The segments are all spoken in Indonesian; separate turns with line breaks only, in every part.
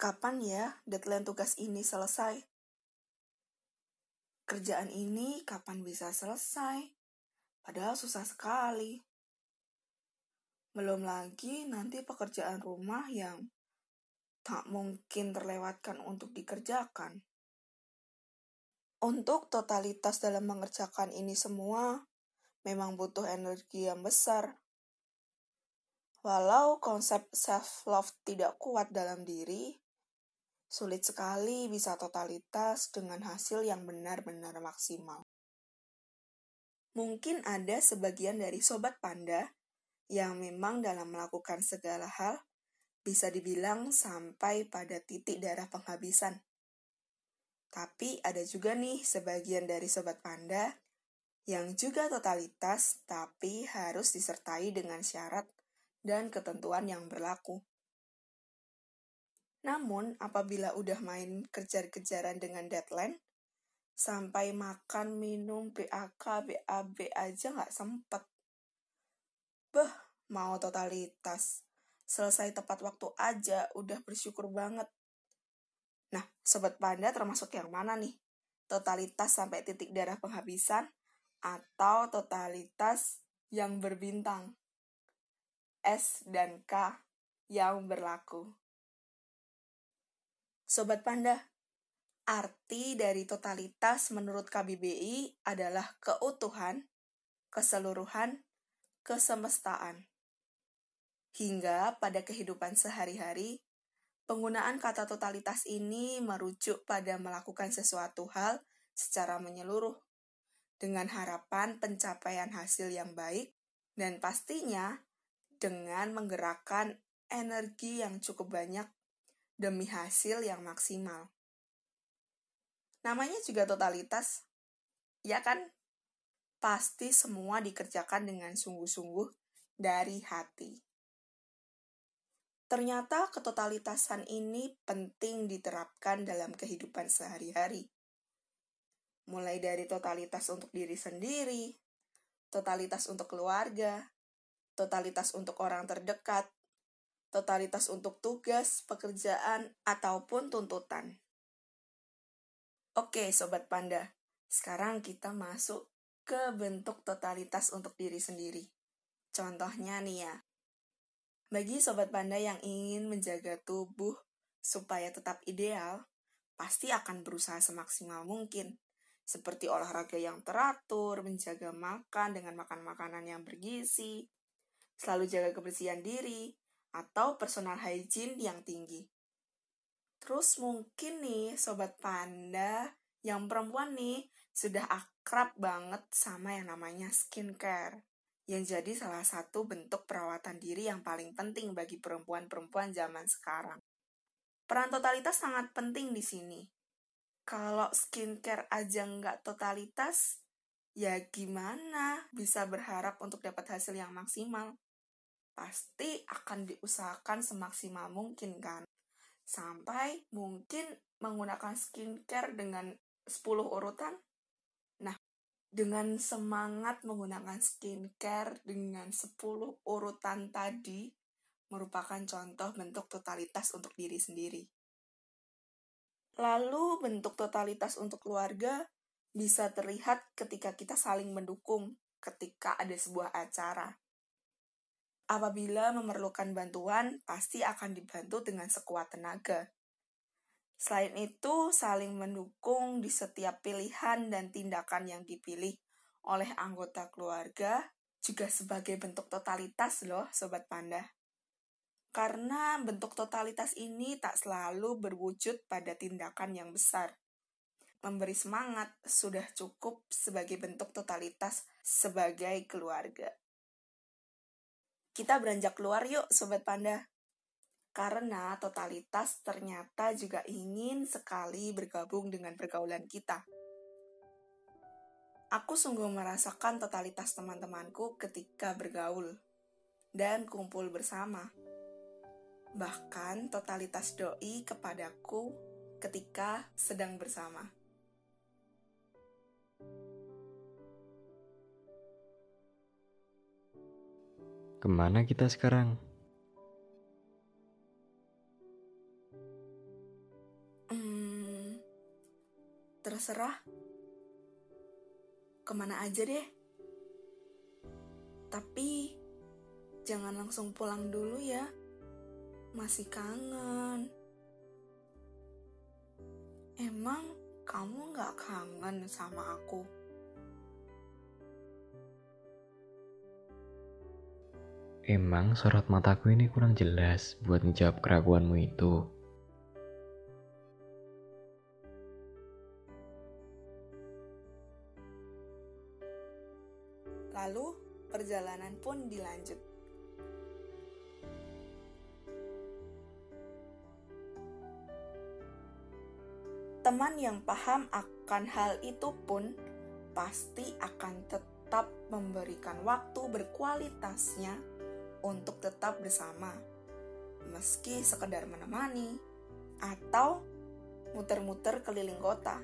Kapan ya deadline tugas ini selesai? Kerjaan ini kapan bisa selesai? Padahal susah sekali. Belum lagi nanti pekerjaan rumah yang tak mungkin terlewatkan untuk dikerjakan. Untuk totalitas dalam mengerjakan ini semua, memang butuh energi yang besar. Walau konsep self-love tidak kuat dalam diri, sulit sekali bisa totalitas dengan hasil yang benar-benar maksimal. Mungkin ada sebagian dari sobat panda yang memang dalam melakukan segala hal bisa dibilang sampai pada titik darah penghabisan. Tapi ada juga nih sebagian dari sobat panda yang juga totalitas tapi harus disertai dengan syarat dan ketentuan yang berlaku. Namun, apabila udah main kejar-kejaran dengan deadline, sampai makan, minum, BAK, BAB aja nggak sempet. Beh, mau totalitas. Selesai tepat waktu aja, udah bersyukur banget. Nah, Sobat Panda termasuk yang mana nih? Totalitas sampai titik darah penghabisan atau totalitas yang berbintang? S dan K yang berlaku. Sobat Panda, arti dari totalitas menurut KBBI adalah keutuhan, keseluruhan, kesemestaan. Hingga pada kehidupan sehari-hari, penggunaan kata totalitas ini merujuk pada melakukan sesuatu hal secara menyeluruh, dengan harapan pencapaian hasil yang baik, dan pastinya dengan menggerakkan energi yang cukup banyak demi hasil yang maksimal. Namanya juga totalitas, ya kan? Pasti semua dikerjakan dengan sungguh-sungguh dari hati. Ternyata ketotalitasan ini penting diterapkan dalam kehidupan sehari-hari. Mulai dari totalitas untuk diri sendiri, totalitas untuk keluarga, totalitas untuk orang terdekat, totalitas untuk tugas, pekerjaan, ataupun tuntutan. Oke, Sobat Panda, sekarang kita masuk ke bentuk totalitas untuk diri sendiri. Contohnya nih ya, bagi Sobat Panda yang ingin menjaga tubuh supaya tetap ideal, pasti akan berusaha semaksimal mungkin. Seperti olahraga yang teratur, menjaga makan dengan makan makanan yang bergizi, selalu jaga kebersihan diri, atau personal hygiene yang tinggi. Terus mungkin nih sobat panda yang perempuan nih sudah akrab banget sama yang namanya skincare yang jadi salah satu bentuk perawatan diri yang paling penting bagi perempuan-perempuan zaman sekarang. Peran totalitas sangat penting di sini. Kalau skincare aja nggak totalitas, ya gimana bisa berharap untuk dapat hasil yang maksimal? Pasti akan diusahakan semaksimal mungkin kan. Sampai mungkin menggunakan skincare dengan 10 urutan. Nah, dengan semangat menggunakan skincare dengan 10 urutan tadi merupakan contoh bentuk totalitas untuk diri sendiri. Lalu bentuk totalitas untuk keluarga bisa terlihat ketika kita saling mendukung ketika ada sebuah acara. Apabila memerlukan bantuan, pasti akan dibantu dengan sekuat tenaga. Selain itu, saling mendukung di setiap pilihan dan tindakan yang dipilih oleh anggota keluarga juga sebagai bentuk totalitas loh, Sobat Panda. Karena bentuk totalitas ini tak selalu berwujud pada tindakan yang besar. Memberi semangat sudah cukup sebagai bentuk totalitas sebagai keluarga. Kita beranjak keluar yuk, Sobat Panda. Karena totalitas ternyata juga ingin sekali bergabung dengan pergaulan kita. Aku sungguh merasakan totalitas teman-temanku ketika bergaul dan kumpul bersama. Bahkan totalitas doi kepadaku ketika sedang bersama.
Ke mana kita sekarang?
Hmm, terserah. Ke mana aja deh. Tapi jangan langsung pulang dulu ya. Masih kangen. Emang kamu gak kangen sama aku?
Emang sorot mataku ini kurang jelas buat menjawab keraguanmu itu.
Lalu perjalanan pun dilanjut. Teman yang paham akan hal itu pun pasti akan tetap memberikan waktu berkualitasnya untuk tetap bersama, meski sekedar menemani atau muter-muter keliling kota.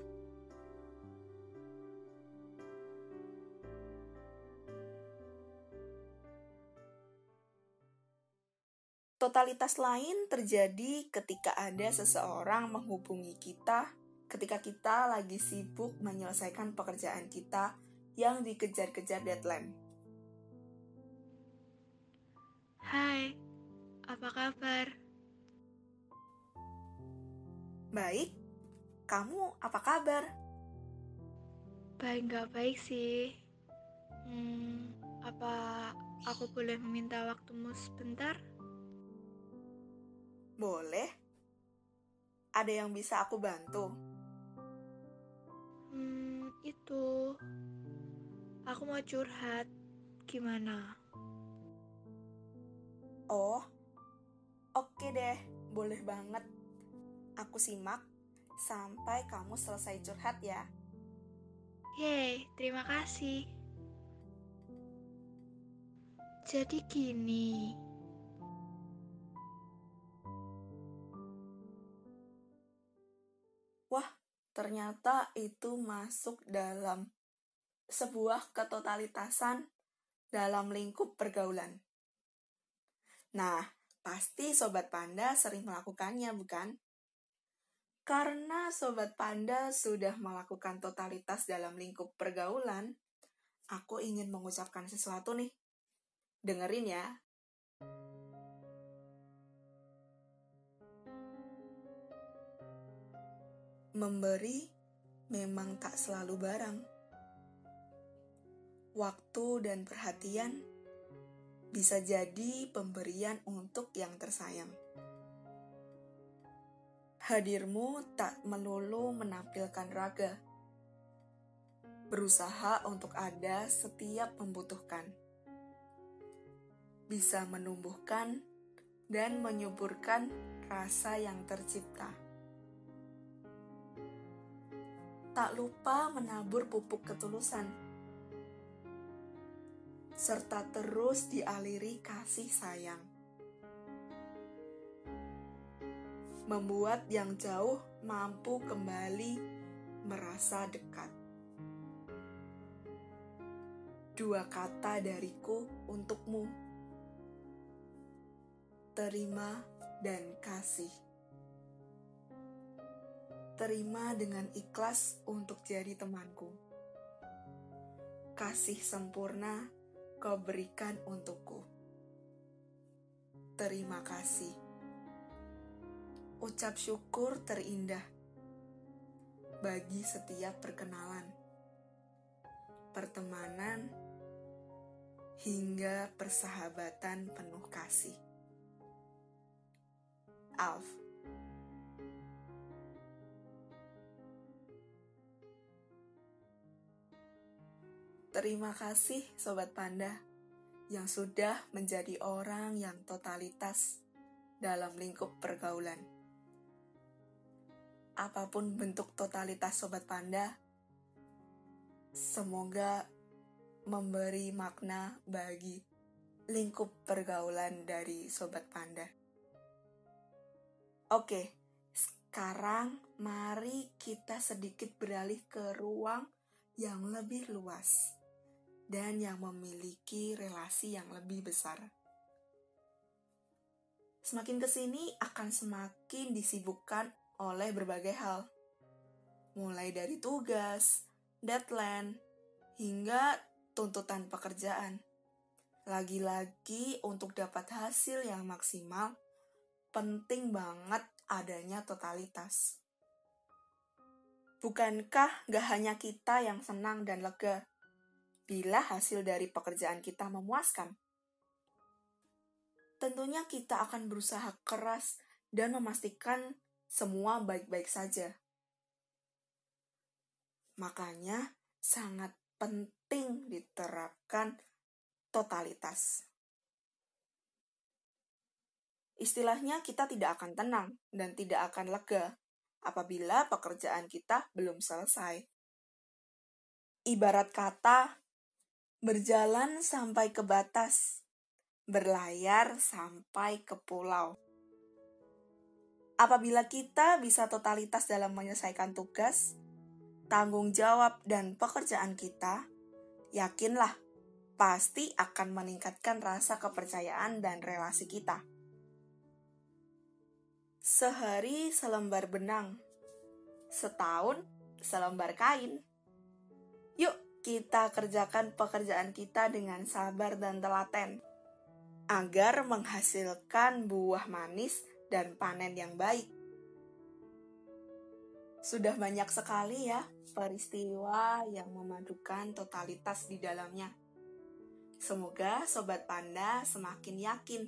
Totalitas lain terjadi ketika ada seseorang menghubungi kita ketika kita lagi sibuk menyelesaikan pekerjaan kita yang dikejar-kejar deadline.
Hai, apa kabar?
Baik, kamu apa kabar?
Baik nggak baik sih. Hmm, apa aku boleh meminta waktumu sebentar?
Boleh. Ada yang bisa aku bantu?
Hmm, itu. Aku mau curhat. Gimana?
Oh, oke deh. Boleh banget. Aku simak sampai kamu selesai curhat ya.
Yeay, terima kasih. Jadi gini,
Wah, ternyata itu masuk dalam sebuah ketotalitasan dalam lingkup pergaulan. Nah, pasti Sobat Panda sering melakukannya, bukan? Karena Sobat Panda sudah melakukan totalitas dalam lingkup pergaulan, aku ingin mengucapkan sesuatu nih. Dengerin ya. Memberi memang tak selalu barang. Waktu dan perhatian bisa jadi pemberian untuk yang tersayang. Hadirmu tak melulu menampilkan raga. Berusaha untuk ada setiap membutuhkan. Bisa menumbuhkan dan menyuburkan rasa yang tercipta. tak lupa menabur pupuk ketulusan, serta terus dialiri kasih sayang. Membuat yang jauh mampu kembali merasa dekat. Dua kata dariku untukmu. Terima dan kasih terima dengan ikhlas untuk jadi temanku. Kasih sempurna kau berikan untukku. Terima kasih. Ucap syukur terindah bagi setiap perkenalan, pertemanan, hingga persahabatan penuh kasih. Alf Terima kasih Sobat Panda yang sudah menjadi orang yang totalitas dalam lingkup pergaulan. Apa pun bentuk totalitas Sobat Panda, semoga memberi makna bagi lingkup pergaulan dari Sobat Panda. Oke, sekarang mari kita sedikit beralih ke ruang yang lebih luas dan yang memiliki relasi yang lebih besar. Semakin ke sini akan semakin disibukkan oleh berbagai hal. mulai dari tugas, deadline, hingga tuntutan pekerjaan. Lagi-lagi untuk dapat hasil yang maksimal, penting banget adanya totalitas. Bukankah gak hanya kita yang senang dan lega bila hasil dari pekerjaan kita memuaskan? Tentunya kita akan berusaha keras dan memastikan semua baik-baik saja. Makanya sangat penting diterapkan totalitas. Istilahnya kita tidak akan tenang dan tidak akan lega apabila pekerjaan kita belum selesai. Ibarat kata, berjalan sampai ke batas, berlayar sampai ke pulau. Apabila kita bisa totalitas dalam menyelesaikan tugas, tanggung jawab, dan pekerjaan kita, yakinlah pasti akan meningkatkan rasa kepercayaan dan relasi kita. Sehari selembar benang, setahun selembar kain. Kita kerjakan pekerjaan kita dengan sabar dan telaten agar menghasilkan buah manis dan panen yang baik. Sudah banyak sekali ya peristiwa yang memadukan totalitas di dalamnya Semoga Sobat Panda semakin yakin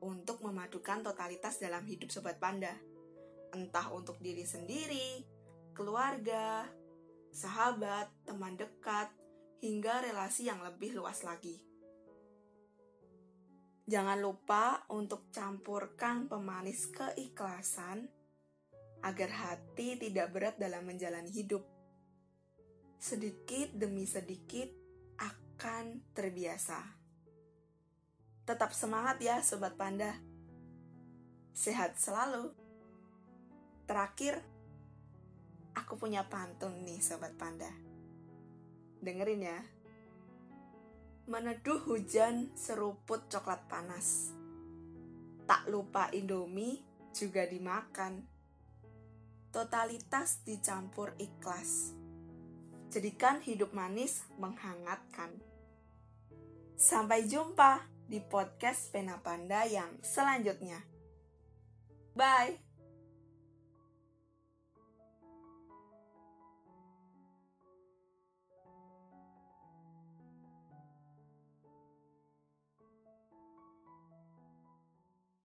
untuk memadukan totalitas dalam hidup Sobat Panda. Entah untuk diri sendiri, keluarga, sahabat, teman dekat, hingga relasi yang lebih luas lagi. Jangan lupa untuk campurkan pemanis keikhlasan agar hati tidak berat dalam menjalani hidup. Sedikit demi sedikit, akan terbiasa. Tetap semangat ya Sobat Panda. Sehat selalu. Terakhir, aku punya pantun nih Sobat Panda. Dengerin ya. Meneduh hujan seruput coklat panas. Tak lupa Indomie juga dimakan. Totalitas dicampur ikhlas. Jadikan hidup manis menghangatkan. Sampai jumpa di podcast Pena Panda yang selanjutnya. Bye.